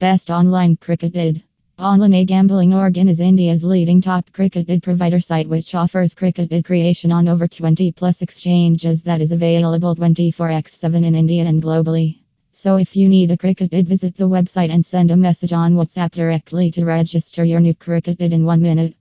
Best online cricket ID. Online Gambling Organ is India's leading top cricket ID provider site which offers cricket ID creation on over 20 plus exchanges that is available 24x7 in India and globally. So if you need a cricket ID visit the website and send a message on WhatsApp directly to register your new cricket ID in 1 minute.